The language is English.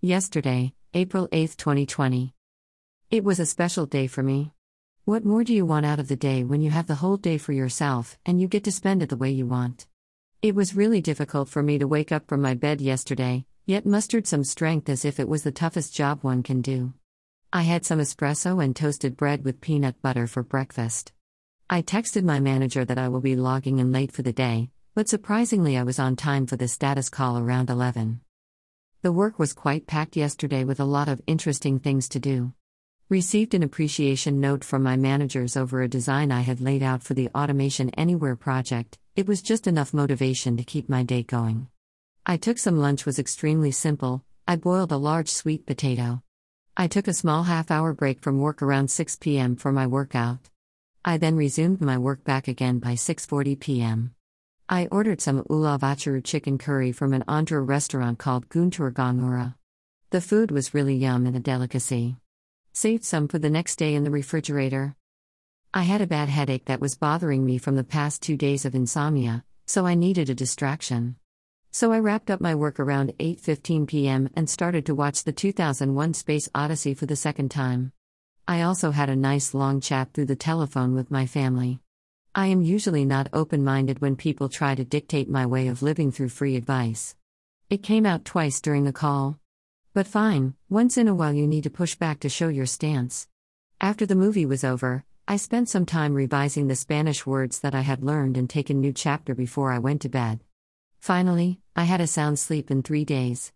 Yesterday, April 8, 2020. It was a special day for me. What more do you want out of the day when you have the whole day for yourself and you get to spend it the way you want? It was really difficult for me to wake up from my bed yesterday, yet mustered some strength as if it was the toughest job one can do. I had some espresso and toasted bread with peanut butter for breakfast. I texted my manager that I will be logging in late for the day, but surprisingly, I was on time for the status call around 11. The work was quite packed yesterday with a lot of interesting things to do. Received an appreciation note from my managers over a design I had laid out for the Automation Anywhere project. It was just enough motivation to keep my day going. I took some lunch was extremely simple. I boiled a large sweet potato. I took a small half-hour break from work around 6 p.m. for my workout. I then resumed my work back again by 6:40 p.m. I ordered some ulavacharu chicken curry from an Andhra restaurant called Guntur Gongura. The food was really yum and a delicacy. Saved some for the next day in the refrigerator. I had a bad headache that was bothering me from the past two days of insomnia, so I needed a distraction. So I wrapped up my work around 8:15 p.m. and started to watch the 2001 Space Odyssey for the second time. I also had a nice long chat through the telephone with my family. I am usually not open-minded when people try to dictate my way of living through free advice. It came out twice during the call. But fine, once in a while you need to push back to show your stance. After the movie was over, I spent some time revising the Spanish words that I had learned and taken new chapter before I went to bed. Finally, I had a sound sleep in 3 days.